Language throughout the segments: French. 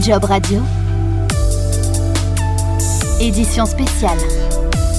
Job Radio. Édition spéciale.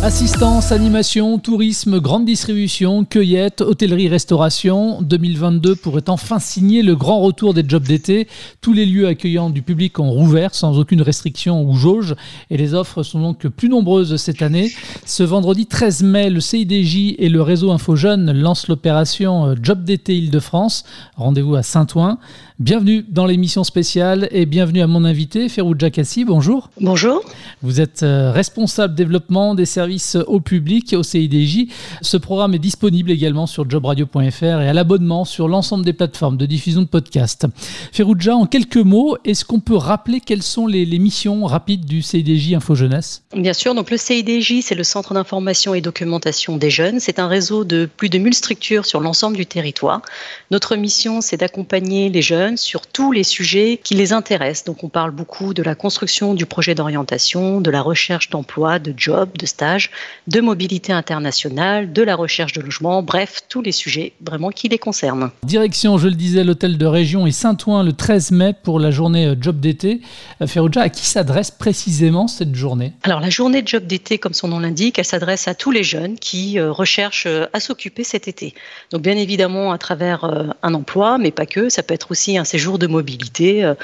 Assistance, animation, tourisme, grande distribution, cueillette, hôtellerie, restauration. 2022 pourrait enfin signer le grand retour des jobs d'été. Tous les lieux accueillants du public ont rouvert sans aucune restriction ou jauge et les offres sont donc plus nombreuses cette année. Ce vendredi 13 mai, le CIDJ et le réseau Info Jeunes lancent l'opération euh, Job d'été Île-de-France. Rendez-vous à Saint-Ouen. Bienvenue dans l'émission spéciale et bienvenue à mon invité, Ferouja Kassi. Bonjour. Bonjour. Vous êtes euh, responsable développement des services au public au CIDJ. Ce programme est disponible également sur jobradio.fr et à l'abonnement sur l'ensemble des plateformes de diffusion de podcasts. Ferouja, en quelques mots, est-ce qu'on peut rappeler quelles sont les, les missions rapides du CIDJ Info Jeunesse? Bien sûr, donc le CIDJ, c'est le Centre d'information et documentation des jeunes. C'est un réseau de plus de 1000 structures sur l'ensemble du territoire. Notre mission, c'est d'accompagner les jeunes sur tous les sujets qui les intéressent. Donc on parle beaucoup de la construction du projet d'orientation, de la recherche d'emploi, de job, de stage, de mobilité internationale, de la recherche de logement, bref, tous les sujets vraiment qui les concernent. Direction, je le disais, l'hôtel de région et Saint-Ouen le 13 mai pour la journée euh, job d'été. Euh, Ferouja, à qui s'adresse précisément cette journée? Alors la journée de job d'été, comme son nom l'indique, elle s'adresse à tous les jeunes qui euh, recherchent à s'occuper cet été. Donc bien évidemment à travers un emploi, mais pas que, ça peut être aussi un séjour de mobilité. Euh,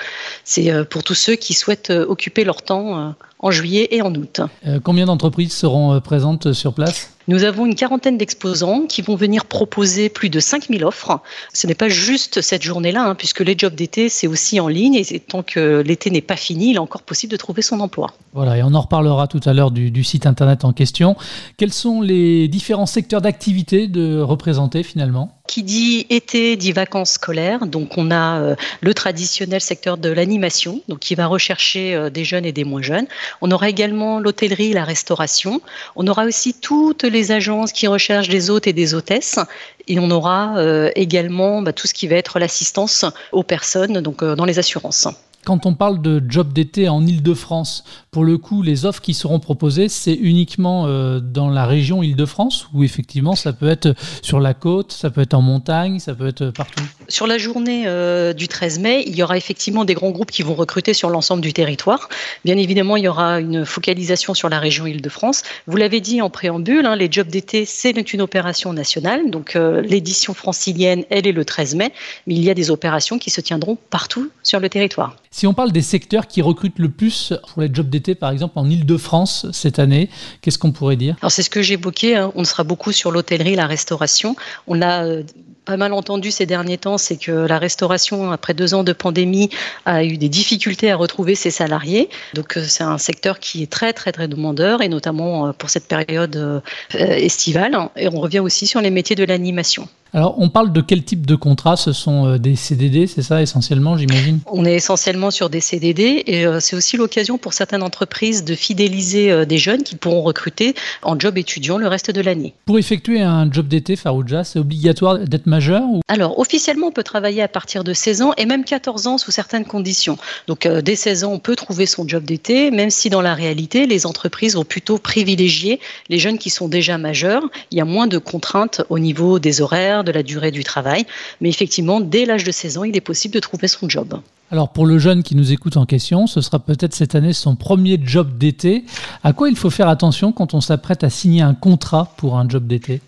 c'est euh, pour tous ceux qui souhaitent euh, occuper leur temps en juillet et en août. combien d'entreprises seront présentes sur place? Nous avons une quarantaine d'exposants qui vont venir proposer plus de 5000 offres. Ce n'est pas juste cette journée-là, hein, puisque les jobs d'été, c'est aussi en ligne. Et tant que l'été n'est pas fini, il est encore possible de trouver son emploi. Voilà, et on en reparlera tout à l'heure du, du, site internet en question. Quels sont les différents secteurs d'activité de représentés finalement? Qui dit été dit vacances scolaires. Donc on a euh, le traditionnel secteur de l'animation, donc qui va rechercher euh, des jeunes et des moins jeunes. On aura également l'hôtellerie, la restauration. On aura aussi toutes les agences qui recherchent des hôtes et des hôtesses. Et on aura euh, également bah, tout ce qui va être l'assistance aux personnes, donc dans les assurances. Quand on parle de job d'été en Ile-de-France, pour le coup, les offres qui seront proposées, c'est uniquement euh, dans la région Île-de-France ou effectivement ça peut être sur la côte, ça peut être en montagne, ça peut être partout? Sur la journée euh, du 13 mai, il y aura effectivement des grands groupes qui vont recruter sur l'ensemble du territoire. Bien évidemment, il y aura une focalisation sur la région Île-de-France. Vous l'avez dit en préambule, hein, les jobs d'été, c'est une opération nationale. Donc euh, l'édition francilienne, elle est le 13 mai, mais il y a des opérations qui se tiendront partout sur le territoire. Si on parle des secteurs qui recrutent le plus pour les jobs d'été, par exemple en Ile-de-France cette année, qu'est-ce qu'on pourrait dire? Alors c'est ce que j'évoquais, hein. on sera beaucoup sur l'hôtellerie, la restauration. On a euh, pas mal entendu ces derniers temps, c'est que la restauration, après deux ans de pandémie, a eu des difficultés à retrouver ses salariés. Donc euh, c'est un secteur qui est très très très demandeur, et notamment euh, pour cette période estivale. Et on revient aussi sur les métiers de l'animation. Alors, on parle de quel type de contrat? Ce sont euh, des CDD, c'est ça essentiellement, j'imagine? On est essentiellement sur des CDD et euh, c'est aussi l'occasion pour certaines entreprises de fidéliser euh, des jeunes qui pourront recruter en job étudiant le reste de l'année. Pour effectuer un job d'été, Farouja, c'est obligatoire d'être majeur ou... Alors, officiellement, on peut travailler à partir de 16 ans et même 14 ans sous certaines conditions. Donc, dès 16 ans, on peut trouver son job d'été, même si dans la réalité, les entreprises vont plutôt privilégier les jeunes qui sont déjà majeurs. Il y a moins de contraintes au niveau des horaires de la durée du travail. Mais effectivement, dès l'âge de 16 ans, il est possible de trouver son job. Alors pour le jeune qui nous écoute en question, ce sera peut-être cette année son premier job d'été. À quoi il faut faire attention quand on s'apprête à signer un contrat pour un job d'été?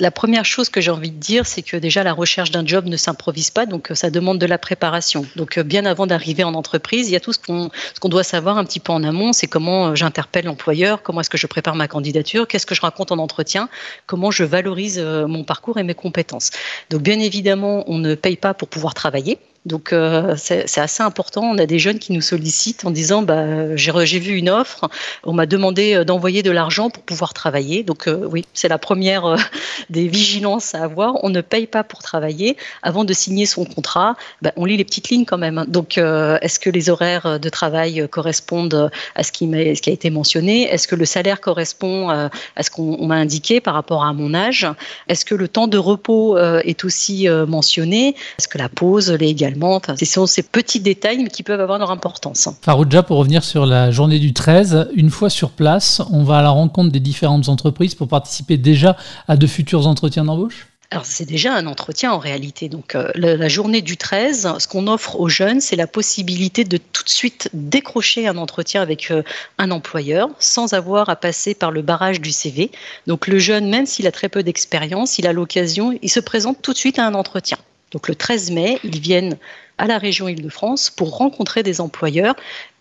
La première chose que j'ai envie de dire, c'est que déjà la recherche d'un job ne s'improvise pas, donc euh, ça demande de la préparation. Donc euh, bien avant d'arriver en entreprise, il y a tout ce qu'on doit savoir un petit peu en amont, c'est comment euh, j'interpelle l'employeur, comment est-ce que je prépare ma candidature, qu'est-ce que je raconte en entretien, comment je valorise mon parcours et mes compétences. Donc bien évidemment, on ne paye pas pour pouvoir travailler. Donc euh, c'est assez important. On a des jeunes qui nous sollicitent en disant bah, j'ai vu une offre, on m'a demandé euh, d'envoyer de l'argent pour pouvoir travailler. Donc euh, oui, c'est la première des vigilances à avoir. On ne paye pas pour travailler. Avant de signer son contrat, bah, on lit les petites lignes quand même. Donc est-ce que les horaires de travail correspondent à ce qui, ce qui a été mentionné? Est-ce que le salaire correspond à ce qu'on m'a indiqué par rapport à mon âge? Est-ce que le temps de repos est aussi mentionné? Est-ce que la pause l'est également ce sont ces petits détails qui peuvent avoir leur importance. Farouja, pour revenir sur la journée du 13, une fois sur place, on va à la rencontre des différentes entreprises pour participer déjà à de futurs entretiens d'embauche? Alors c'est déjà un entretien en réalité. Donc euh, la, journée du 13, ce qu'on offre aux jeunes, c'est la possibilité de tout de suite décrocher un entretien avec euh, un employeur sans avoir à passer par le barrage du CV. Donc le jeune, même s'il a très peu d'expérience, il a l'occasion, il se présente tout de suite à un entretien. Donc le 13 mai, ils viennent à la région Île-de-France pour rencontrer des employeurs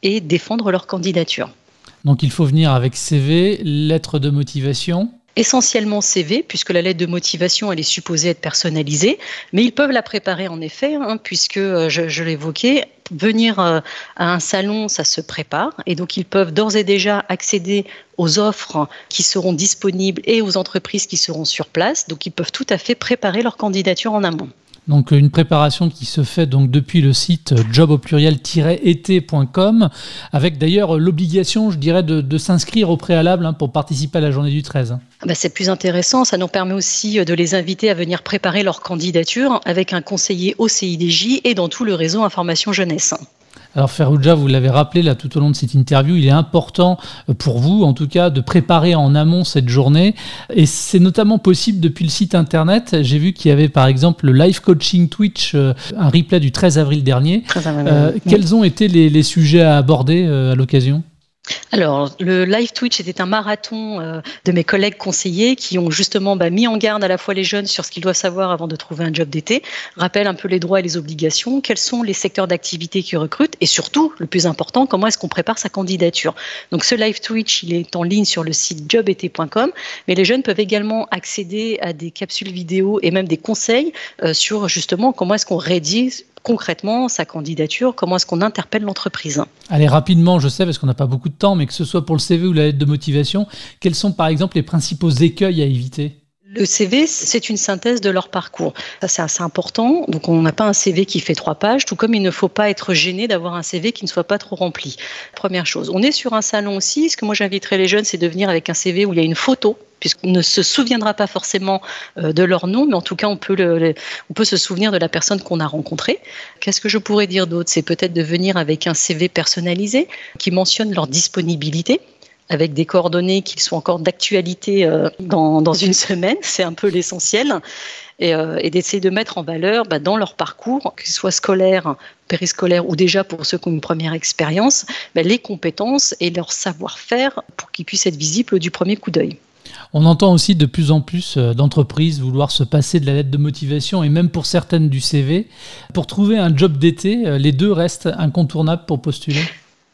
et défendre leur candidature. Donc il faut venir avec CV, lettre de motivation essentiellement CV, puisque la lettre de motivation, elle est supposée être personnalisée, mais ils peuvent la préparer en effet, hein, puisque, euh, je, l'évoquais, venir euh, à un salon, ça se prépare, et donc ils peuvent d'ores et déjà accéder aux offres qui seront disponibles et aux entreprises qui seront sur place, donc ils peuvent tout à fait préparer leur candidature en amont. Donc une préparation qui se fait donc depuis le site job au pluriel-été.com, avec d'ailleurs l'obligation, je dirais, de, s'inscrire au préalable hein, pour participer à la journée du 13. Ah bah, c'est plus intéressant, ça nous permet aussi de les inviter à venir préparer leur candidature avec un conseiller au CIDJ et dans tout le réseau Information Jeunesse. Alors Ferrugia, vous l'avez rappelé là tout au long de cette interview, il est important euh, pour vous en tout cas de préparer en amont cette journée et c'est notamment possible depuis le site internet. J'ai vu qu'il y avait par exemple le live coaching Twitch, euh, un replay du 13 avril dernier. Euh, quels ont été les sujets à aborder à l'occasion? Alors, le live Twitch était un marathon euh, de mes collègues conseillers qui ont justement bah, mis en garde à la fois les jeunes sur ce qu'ils doivent savoir avant de trouver un job d'été, rappellent un peu les droits et les obligations, quels sont les secteurs d'activité qui recrutent et surtout, le plus important, comment est-ce qu'on prépare sa candidature. Donc, ce live Twitch, il est en ligne sur le site jobété.com, mais les jeunes peuvent également accéder à des capsules vidéo et même des conseils euh, sur justement comment est-ce qu'on rédige concrètement sa candidature, comment est-ce qu'on interpelle l'entreprise. Allez, rapidement, je sais, parce qu'on n'a pas beaucoup de temps, mais que ce soit pour le CV ou la lettre de motivation, quels sont par exemple les principaux écueils à éviter? Le CV, c'est une synthèse de leur parcours. Ça, c'est assez important. Donc, on n'a pas un CV qui fait trois pages, tout comme il ne faut pas être gêné d'avoir un CV qui ne soit pas trop rempli. Première chose. On est sur un salon aussi. Ce que moi, j'inviterais les jeunes, c'est de venir avec un CV où il y a une photo puisqu'on ne se souviendra pas forcément euh, de leur nom, mais en tout cas, on peut, on peut se souvenir de la personne qu'on a rencontrée. Qu'est-ce que je pourrais dire d'autre? C'est peut-être de venir avec un CV personnalisé qui mentionne leur disponibilité avec des coordonnées qui sont encore d'actualité euh, dans, une semaine, c'est un peu l'essentiel, et, euh, d'essayer de mettre en valeur bah, dans leur parcours, que ce soit scolaire, périscolaire ou déjà pour ceux qui ont une première expérience, bah, les compétences et leur savoir-faire pour qu'ils puissent être visibles du premier coup d'œil. On entend aussi de plus en plus euh, d'entreprises vouloir se passer de la lettre de motivation et même pour certaines du CV. Pour trouver un job d'été, les deux restent incontournables pour postuler?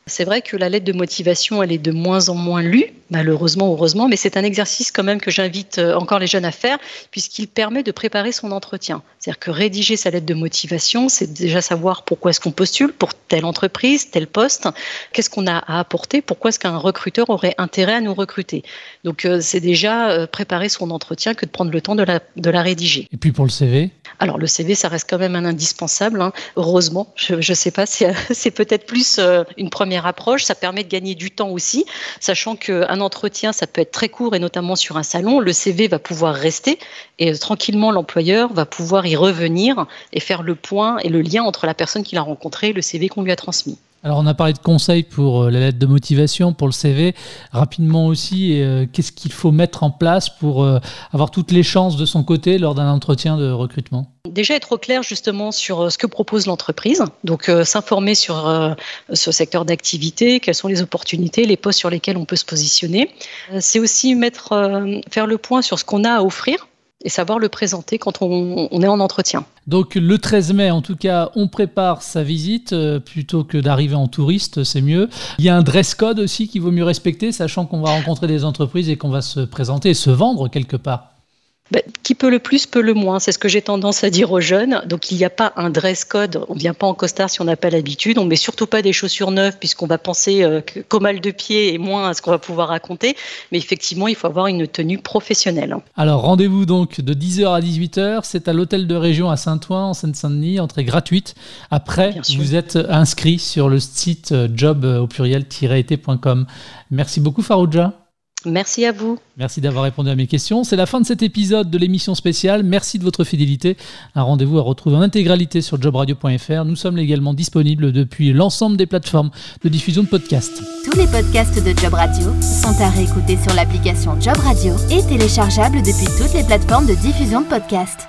C'est vrai que la lettre de motivation, elle est de moins en moins lue, malheureusement, heureusement, mais c'est un exercice quand même que j'invite euh, encore les jeunes à faire, puisqu'il permet de préparer son entretien. C'est-à-dire que rédiger sa lettre de motivation, c'est déjà savoir pourquoi est-ce qu'on postule pour telle entreprise, tel poste, qu'est-ce qu'on a à apporter, pourquoi est-ce qu'un recruteur aurait intérêt à nous recruter. Donc euh, c'est déjà euh, préparer son entretien que de prendre le temps de la, de la rédiger. Et puis pour le CV alors le CV, ça reste quand même un indispensable. Hein. Heureusement, je ne sais pas, c'est peut-être plus une première approche. Ça permet de gagner du temps aussi, sachant qu'un entretien, ça peut être très court et notamment sur un salon. Le CV va pouvoir rester et euh, tranquillement, l'employeur va pouvoir y revenir et faire le point et le lien entre la personne qu'il a rencontrée et le CV qu'on lui a transmis. Alors on a parlé de conseils pour euh, la lettre de motivation, pour le CV. Rapidement aussi, euh, qu'est-ce qu'il faut mettre en place pour avoir toutes les chances de son côté lors d'un entretien de recrutement? Déjà être au clair justement sur euh, ce que propose l'entreprise, donc euh, s'informer sur euh, ce secteur d'activité, quelles sont les opportunités, les postes sur lesquels on peut se positionner. C'est aussi mettre, faire le point sur ce qu'on a à offrir et savoir le présenter quand on, est en entretien. Donc le 13 mai, en tout cas, on prépare sa visite plutôt que d'arriver en touriste, c'est mieux. Il y a un dress code aussi qu'il vaut mieux respecter, sachant qu'on va rencontrer des entreprises et qu'on va se présenter et se vendre quelque part. Bah, qui peut le plus peut le moins, c'est ce que j'ai tendance à dire aux jeunes. Donc il n'y a pas un dress code, on ne vient pas en costard si on n'a pas l'habitude, on ne met surtout pas des chaussures neuves puisqu'on va penser euh, qu'au mal de pied et moins à ce qu'on va pouvoir raconter. Mais effectivement, il faut avoir une tenue professionnelle. Alors rendez-vous donc de 10h à 18h, c'est à l'hôtel de région à Saint-Ouen en Seine-Saint-Denis, entrée gratuite. Après, vous êtes inscrit sur le site euh, job au pluriel-été.com. Merci beaucoup Farouja. Merci à vous. Merci d'avoir répondu à mes questions. C'est la fin de cet épisode de l'émission spéciale. Merci de votre fidélité. Un rendez-vous à retrouver en intégralité sur jobradio.fr. Nous sommes également disponibles depuis l'ensemble des plateformes de diffusion de podcasts. Tous les podcasts de Job Radio sont à réécouter sur l'application Job Radio et téléchargeables depuis toutes les plateformes de diffusion de podcasts.